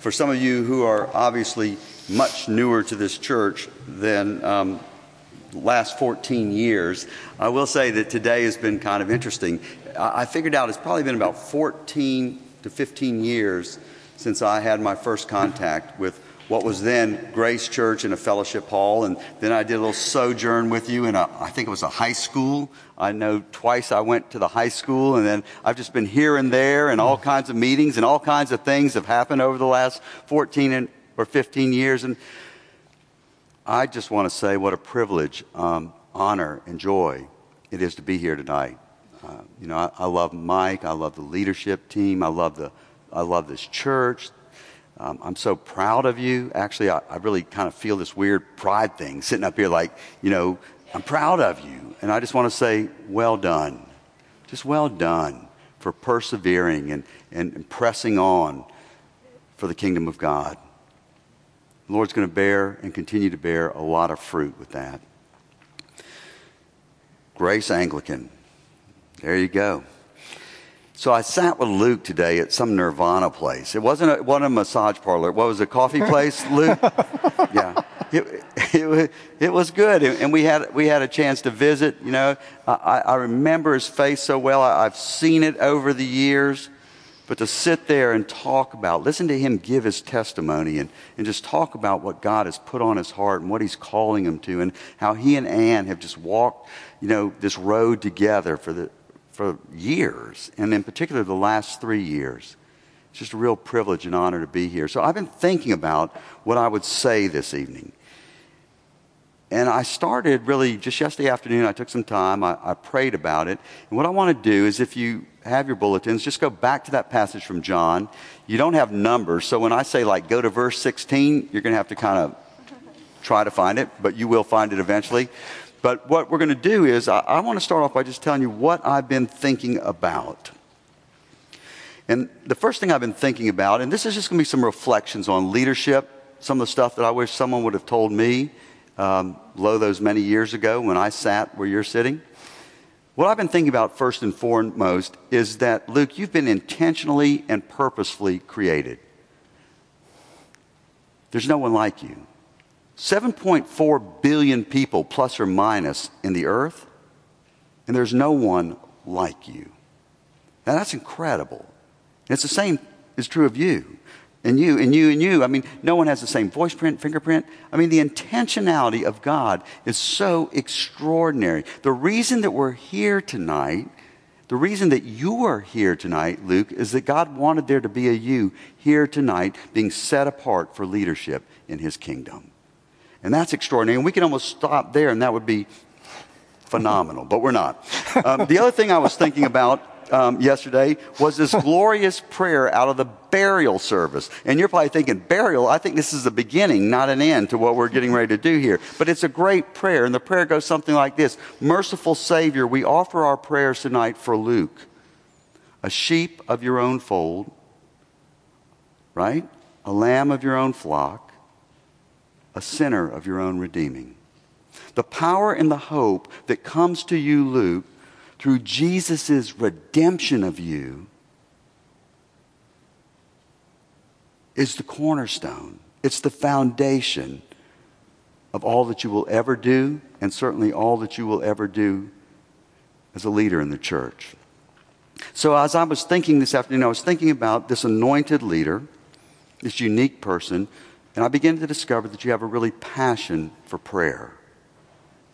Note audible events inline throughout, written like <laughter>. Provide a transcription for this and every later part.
For some of you who are obviously much newer to this church than um, last 14 years, I will say that today has been kind of interesting. I, I figured out it's probably been about 14 to 15 years since I had my first contact with what was then Grace Church in a fellowship hall. And then I did a little sojourn with you in a, I think it was a high school. I know twice I went to the high school and then I've just been here and there and all kinds of meetings and all kinds of things have happened over the last 14 and, or 15 years. And I just want to say what a privilege, um, honor, and joy it is to be here tonight. Uh, you know, I, I love Mike. I love the leadership team. I love the, I love this church, um, I'm so proud of you. Actually, I, I really kind of feel this weird pride thing sitting up here, like, you know, I'm proud of you. And I just want to say, well done. Just well done for persevering and, and, and pressing on for the kingdom of God. The Lord's going to bear and continue to bear a lot of fruit with that. Grace Anglican. There you go. So I sat with Luke today at some Nirvana place. It wasn't a, it wasn't a massage parlor. What was it, a coffee place, Luke? <laughs> yeah. It, it, it, was good. And we had, we had a chance to visit. You know, I, I remember his face so well. I, I've seen it over the years. But to sit there and talk about, listen to him give his testimony and, and just talk about what God has put on his heart and what he's calling him to and how he and Ann have just walked, you know, this road together for the, for years, and in particular the last three years. It's just a real privilege and honor to be here. So I've been thinking about what I would say this evening. And I started really just yesterday afternoon. I took some time, I, I prayed about it. And what I want to do is, if you have your bulletins, just go back to that passage from John. You don't have numbers, so when I say, like, go to verse 16, you're going to have to kind of try to find it, but you will find it eventually. But what we're going to do is, I, I want to start off by just telling you what I've been thinking about. And the first thing I've been thinking about, and this is just going to be some reflections on leadership, some of the stuff that I wish someone would have told me um, lo those many years ago when I sat where you're sitting. What I've been thinking about first and foremost is that, Luke, you've been intentionally and purposefully created. There's no one like you. 7.4 billion people, plus or minus, in the earth, and there's no one like you. Now that's incredible. And it's the same is true of you. And you, and you, and you. I mean, no one has the same voice print, fingerprint. I mean, the intentionality of God is so extraordinary. The reason that we're here tonight, the reason that you are here tonight, Luke, is that God wanted there to be a you here tonight being set apart for leadership in his kingdom. And that's extraordinary. And we can almost stop there, and that would be phenomenal, but we're not. Um, the other thing I was thinking about um, yesterday was this glorious prayer out of the burial service. And you're probably thinking, burial? I think this is the beginning, not an end to what we're getting ready to do here. But it's a great prayer. And the prayer goes something like this Merciful Savior, we offer our prayers tonight for Luke, a sheep of your own fold, right? A lamb of your own flock a sinner of your own redeeming. The power and the hope that comes to you, Luke, through Jesus' redemption of you is the cornerstone. It's the foundation of all that you will ever do, and certainly all that you will ever do as a leader in the church. So, as I was thinking this afternoon, I was thinking about this anointed leader, this unique person and I began to discover that you have a really passion for prayer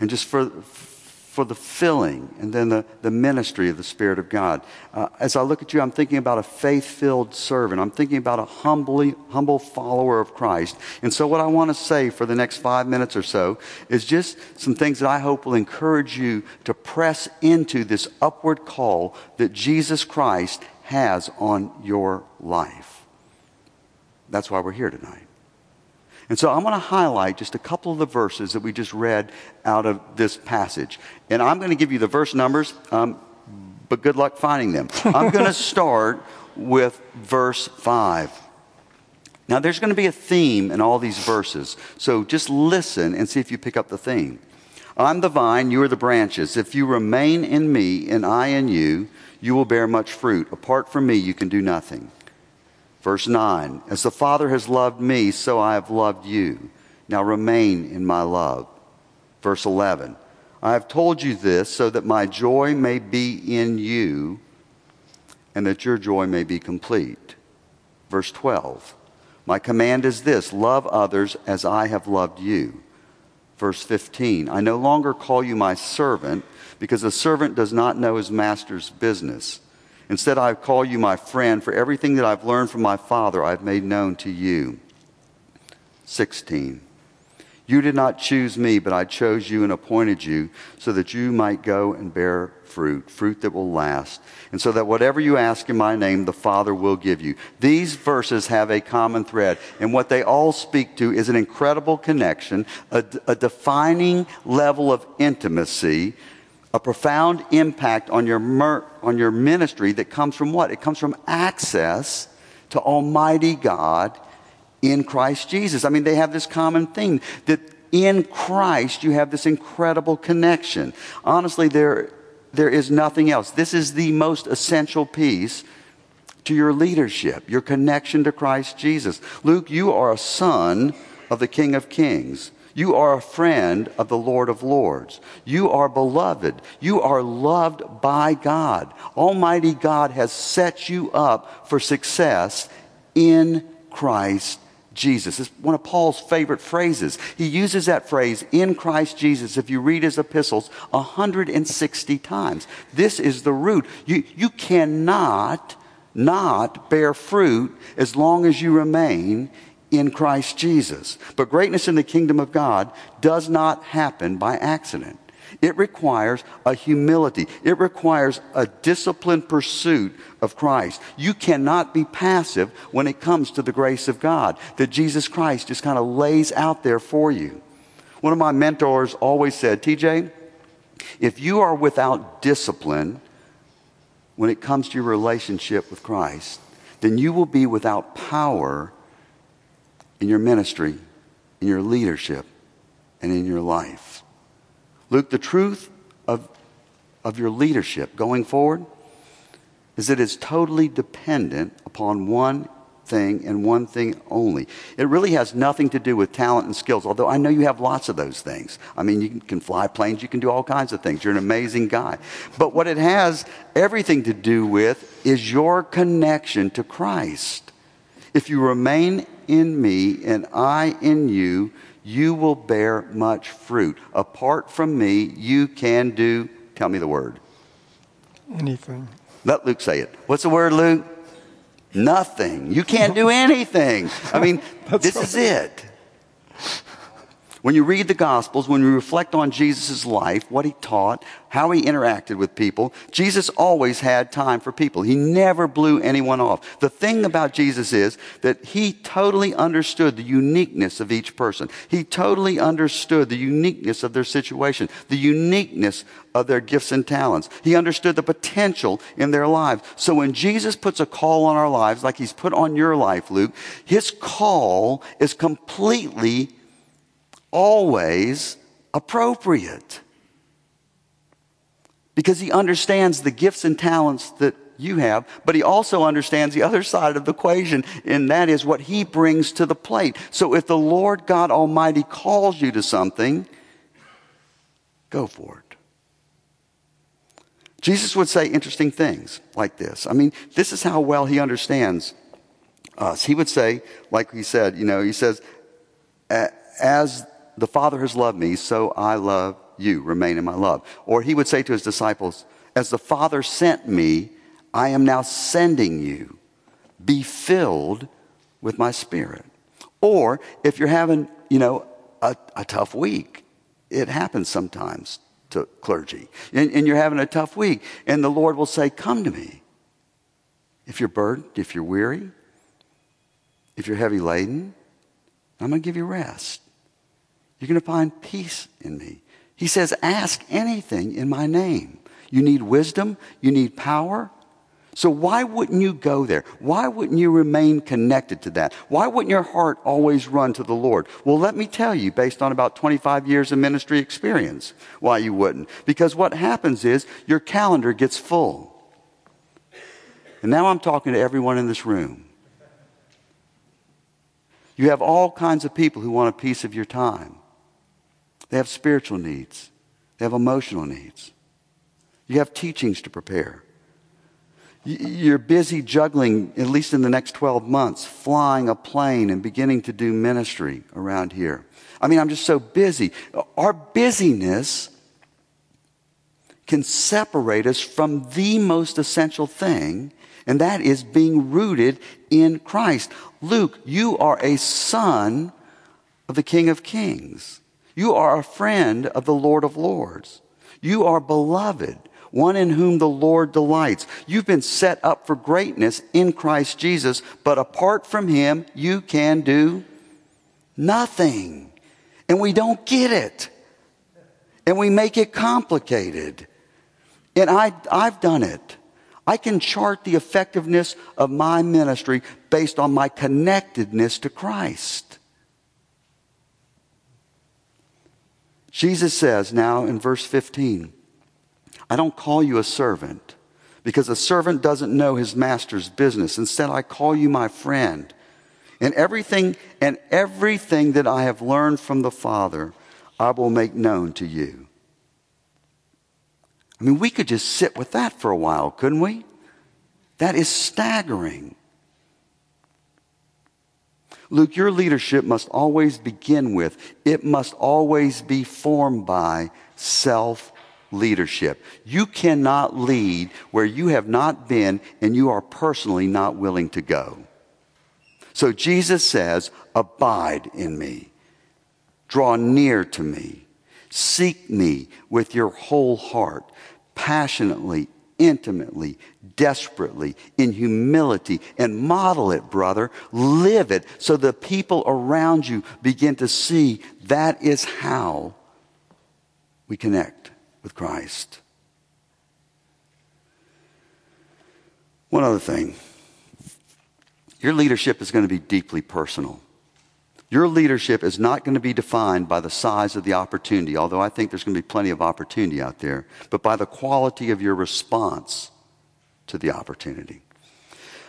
and just for, for the filling and then the, the ministry of the Spirit of God. Uh, as I look at you, I'm thinking about a faith filled servant. I'm thinking about a humbly, humble follower of Christ. And so, what I want to say for the next five minutes or so is just some things that I hope will encourage you to press into this upward call that Jesus Christ has on your life. That's why we're here tonight. And so I'm going to highlight just a couple of the verses that we just read out of this passage. And I'm going to give you the verse numbers, um, but good luck finding them. <laughs> I'm going to start with verse 5. Now, there's going to be a theme in all these verses. So just listen and see if you pick up the theme. I'm the vine, you are the branches. If you remain in me and I in you, you will bear much fruit. Apart from me, you can do nothing. Verse 9 As the Father has loved me, so I have loved you. Now remain in my love. Verse 11 I have told you this so that my joy may be in you and that your joy may be complete. Verse 12 My command is this love others as I have loved you. Verse 15 I no longer call you my servant because a servant does not know his master's business. Instead, I call you my friend, for everything that I've learned from my Father I've made known to you. 16. You did not choose me, but I chose you and appointed you so that you might go and bear fruit, fruit that will last, and so that whatever you ask in my name, the Father will give you. These verses have a common thread, and what they all speak to is an incredible connection, a, a defining level of intimacy a profound impact on your, mer- on your ministry that comes from what? It comes from access to Almighty God in Christ Jesus. I mean, they have this common thing that in Christ you have this incredible connection. Honestly, there, there is nothing else. This is the most essential piece to your leadership, your connection to Christ Jesus. Luke, you are a son of the King of Kings. You are a friend of the Lord of Lords. You are beloved. You are loved by God. Almighty God has set you up for success in Christ Jesus. It's one of Paul's favorite phrases. He uses that phrase, in Christ Jesus, if you read his epistles, 160 times. This is the root. You, you cannot not bear fruit as long as you remain in Christ Jesus. But greatness in the kingdom of God does not happen by accident. It requires a humility. It requires a disciplined pursuit of Christ. You cannot be passive when it comes to the grace of God that Jesus Christ just kind of lays out there for you. One of my mentors always said, TJ, if you are without discipline when it comes to your relationship with Christ, then you will be without power in your ministry, in your leadership, and in your life. Luke, the truth of, of your leadership going forward is that it's totally dependent upon one thing and one thing only. It really has nothing to do with talent and skills, although I know you have lots of those things. I mean, you can fly planes, you can do all kinds of things. You're an amazing guy. But what it has everything to do with is your connection to Christ. If you remain in me and I in you, you will bear much fruit. Apart from me, you can do, tell me the word. Anything. Let Luke say it. What's the word, Luke? Nothing. You can't do anything. I mean, <laughs> this right. is it. When you read the Gospels, when you reflect on Jesus' life, what he taught, how he interacted with people, Jesus always had time for people. He never blew anyone off. The thing about Jesus is that he totally understood the uniqueness of each person. He totally understood the uniqueness of their situation, the uniqueness of their gifts and talents. He understood the potential in their lives. So when Jesus puts a call on our lives, like he's put on your life, Luke, his call is completely always appropriate. Because he understands the gifts and talents that you have, but he also understands the other side of the equation, and that is what he brings to the plate. So if the Lord God Almighty calls you to something, go for it. Jesus would say interesting things like this. I mean, this is how well he understands us. He would say, like he said, you know, he says, as the Father has loved me, so I love you. Remain in my love. Or he would say to his disciples, As the Father sent me, I am now sending you. Be filled with my spirit. Or if you're having, you know, a, a tough week, it happens sometimes to clergy. And, and you're having a tough week, and the Lord will say, Come to me. If you're burdened, if you're weary, if you're heavy laden, I'm going to give you rest. You're going to find peace in me. He says, Ask anything in my name. You need wisdom, you need power. So, why wouldn't you go there? Why wouldn't you remain connected to that? Why wouldn't your heart always run to the Lord? Well, let me tell you, based on about 25 years of ministry experience, why you wouldn't. Because what happens is your calendar gets full. And now I'm talking to everyone in this room. You have all kinds of people who want a piece of your time. They have spiritual needs, they have emotional needs. You have teachings to prepare. You're busy juggling, at least in the next 12 months, flying a plane and beginning to do ministry around here. I mean, I'm just so busy. Our busyness can separate us from the most essential thing, and that is being rooted in Christ. Luke, you are a son of the King of Kings. You are a friend of the Lord of Lords. You are beloved, one in whom the Lord delights. You've been set up for greatness in Christ Jesus, but apart from Him, you can do nothing. And we don't get it. And we make it complicated. And I, I've done it. I can chart the effectiveness of my ministry based on my connectedness to Christ. Jesus says now in verse 15, I don't call you a servant because a servant doesn't know his master's business. Instead, I call you my friend. And everything and everything that I have learned from the Father, I will make known to you. I mean, we could just sit with that for a while, couldn't we? That is staggering. Luke, your leadership must always begin with, it must always be formed by self leadership. You cannot lead where you have not been and you are personally not willing to go. So Jesus says, Abide in me, draw near to me. Seek me with your whole heart, passionately, intimately, desperately, in humility, and model it, brother. Live it so the people around you begin to see that is how we connect with Christ. One other thing your leadership is going to be deeply personal. Your leadership is not going to be defined by the size of the opportunity, although I think there's going to be plenty of opportunity out there, but by the quality of your response to the opportunity.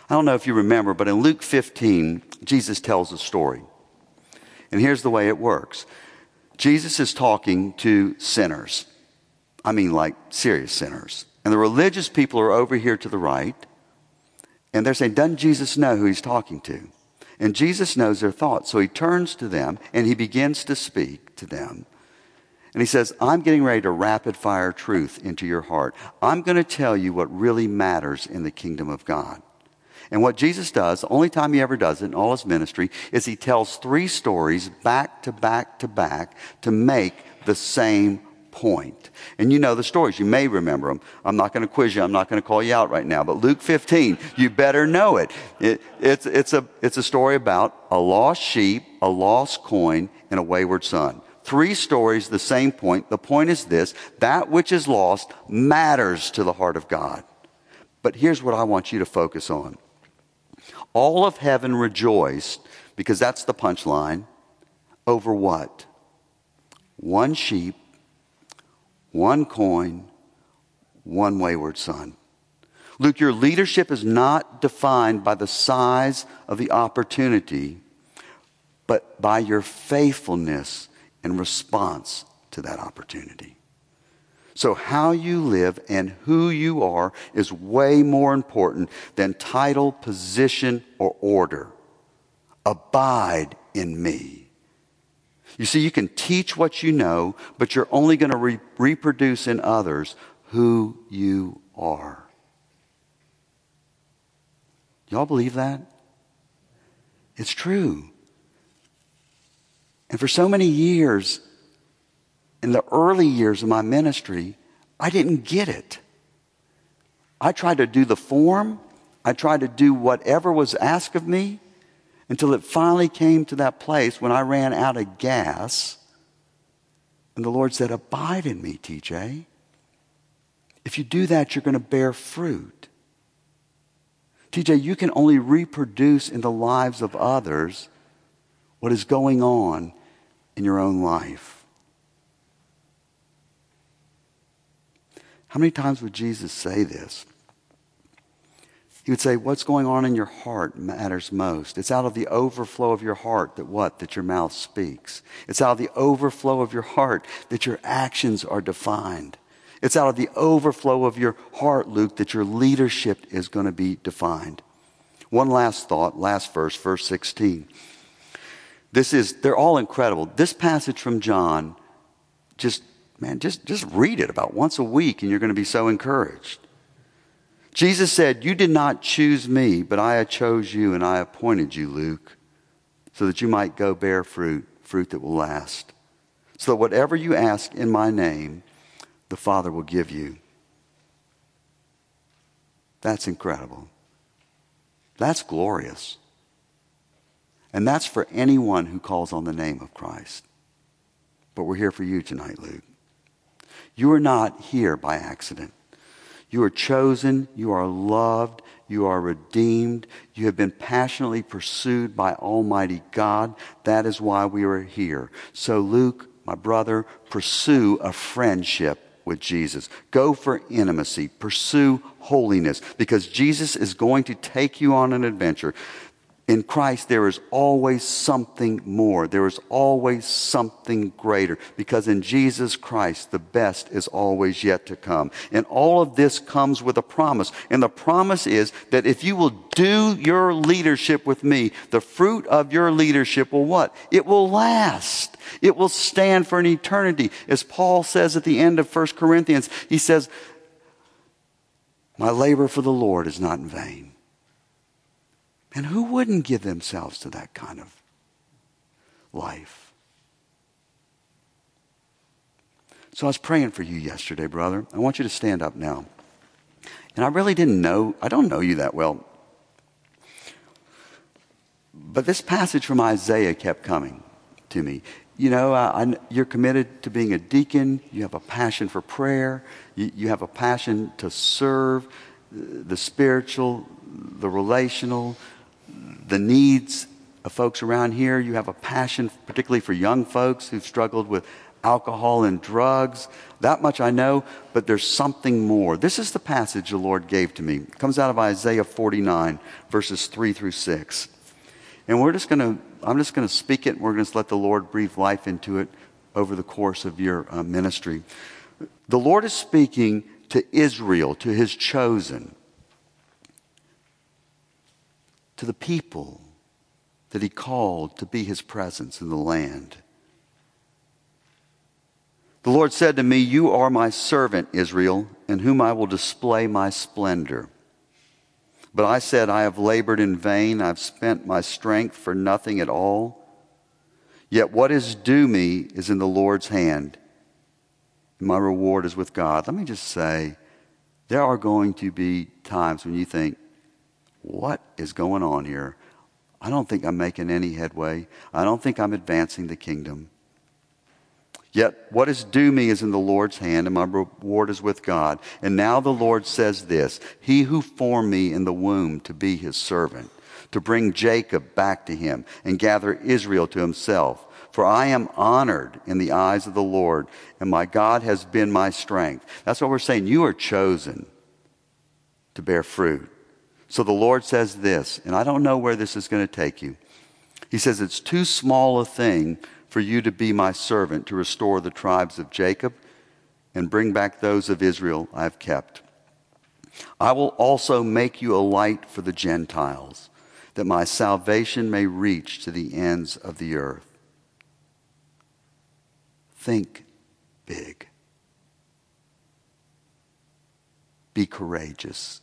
I don't know if you remember, but in Luke 15, Jesus tells a story. And here's the way it works Jesus is talking to sinners. I mean, like serious sinners. And the religious people are over here to the right. And they're saying, Doesn't Jesus know who he's talking to? And Jesus knows their thoughts. So he turns to them and he begins to speak to them. And he says, I'm getting ready to rapid fire truth into your heart. I'm going to tell you what really matters in the kingdom of God. And what Jesus does, the only time he ever does it in all his ministry, is he tells three stories back to back to back to make the same point. And you know the stories. You may remember them. I'm not going to quiz you. I'm not going to call you out right now. But Luke 15, you better know it. it it's, it's, a, it's a story about a lost sheep, a lost coin, and a wayward son. Three stories, the same point. The point is this that which is lost matters to the heart of God. But here's what I want you to focus on. All of heaven rejoiced, because that's the punchline, over what? One sheep one coin, one wayward son. Luke, your leadership is not defined by the size of the opportunity, but by your faithfulness in response to that opportunity. So, how you live and who you are is way more important than title, position, or order. Abide in me. You see, you can teach what you know, but you're only going to re- reproduce in others who you are. Y'all believe that? It's true. And for so many years, in the early years of my ministry, I didn't get it. I tried to do the form, I tried to do whatever was asked of me, until it finally came to that place when I ran out of gas. And the Lord said, Abide in me, TJ. If you do that, you're going to bear fruit. TJ, you can only reproduce in the lives of others what is going on in your own life. How many times would Jesus say this? He would say, What's going on in your heart matters most. It's out of the overflow of your heart that what? That your mouth speaks. It's out of the overflow of your heart that your actions are defined. It's out of the overflow of your heart, Luke, that your leadership is going to be defined. One last thought, last verse, verse 16. This is, they're all incredible. This passage from John, just, man, just, just read it about once a week and you're going to be so encouraged. Jesus said, You did not choose me, but I chose you and I appointed you, Luke, so that you might go bear fruit, fruit that will last. So that whatever you ask in my name, the Father will give you. That's incredible. That's glorious. And that's for anyone who calls on the name of Christ. But we're here for you tonight, Luke. You are not here by accident. You are chosen, you are loved, you are redeemed, you have been passionately pursued by Almighty God. That is why we are here. So, Luke, my brother, pursue a friendship with Jesus. Go for intimacy, pursue holiness, because Jesus is going to take you on an adventure in Christ, there is always something more. There is always something greater because in Jesus Christ, the best is always yet to come. And all of this comes with a promise. And the promise is that if you will do your leadership with me, the fruit of your leadership will what? It will last. It will stand for an eternity. As Paul says at the end of 1 Corinthians, he says, My labor for the Lord is not in vain. And who wouldn't give themselves to that kind of life? So I was praying for you yesterday, brother. I want you to stand up now. And I really didn't know, I don't know you that well. But this passage from Isaiah kept coming to me. You know, uh, I, you're committed to being a deacon. You have a passion for prayer. You, you have a passion to serve the spiritual, the relational, the needs of folks around here. You have a passion, particularly for young folks who've struggled with alcohol and drugs. That much I know, but there's something more. This is the passage the Lord gave to me. It comes out of Isaiah 49, verses 3 through 6. And we're just going to, I'm just going to speak it, and we're going to let the Lord breathe life into it over the course of your uh, ministry. The Lord is speaking to Israel, to his chosen to the people that he called to be his presence in the land. The Lord said to me, You are my servant, Israel, in whom I will display my splendor. But I said, I have labored in vain. I've spent my strength for nothing at all. Yet what is due me is in the Lord's hand. And my reward is with God. Let me just say, there are going to be times when you think, what is going on here? I don't think I'm making any headway. I don't think I'm advancing the kingdom. Yet what is due me is in the Lord's hand, and my reward is with God. And now the Lord says this He who formed me in the womb to be his servant, to bring Jacob back to him, and gather Israel to himself. For I am honored in the eyes of the Lord, and my God has been my strength. That's what we're saying. You are chosen to bear fruit. So the Lord says this, and I don't know where this is going to take you. He says, It's too small a thing for you to be my servant to restore the tribes of Jacob and bring back those of Israel I have kept. I will also make you a light for the Gentiles, that my salvation may reach to the ends of the earth. Think big. Be courageous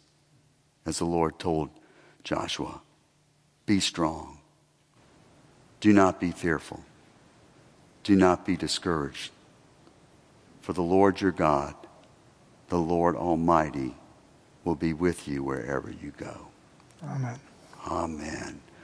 as the Lord told Joshua Be strong. Do not be fearful. Do not be discouraged. For the Lord your God, the Lord Almighty, will be with you wherever you go. Amen. Amen.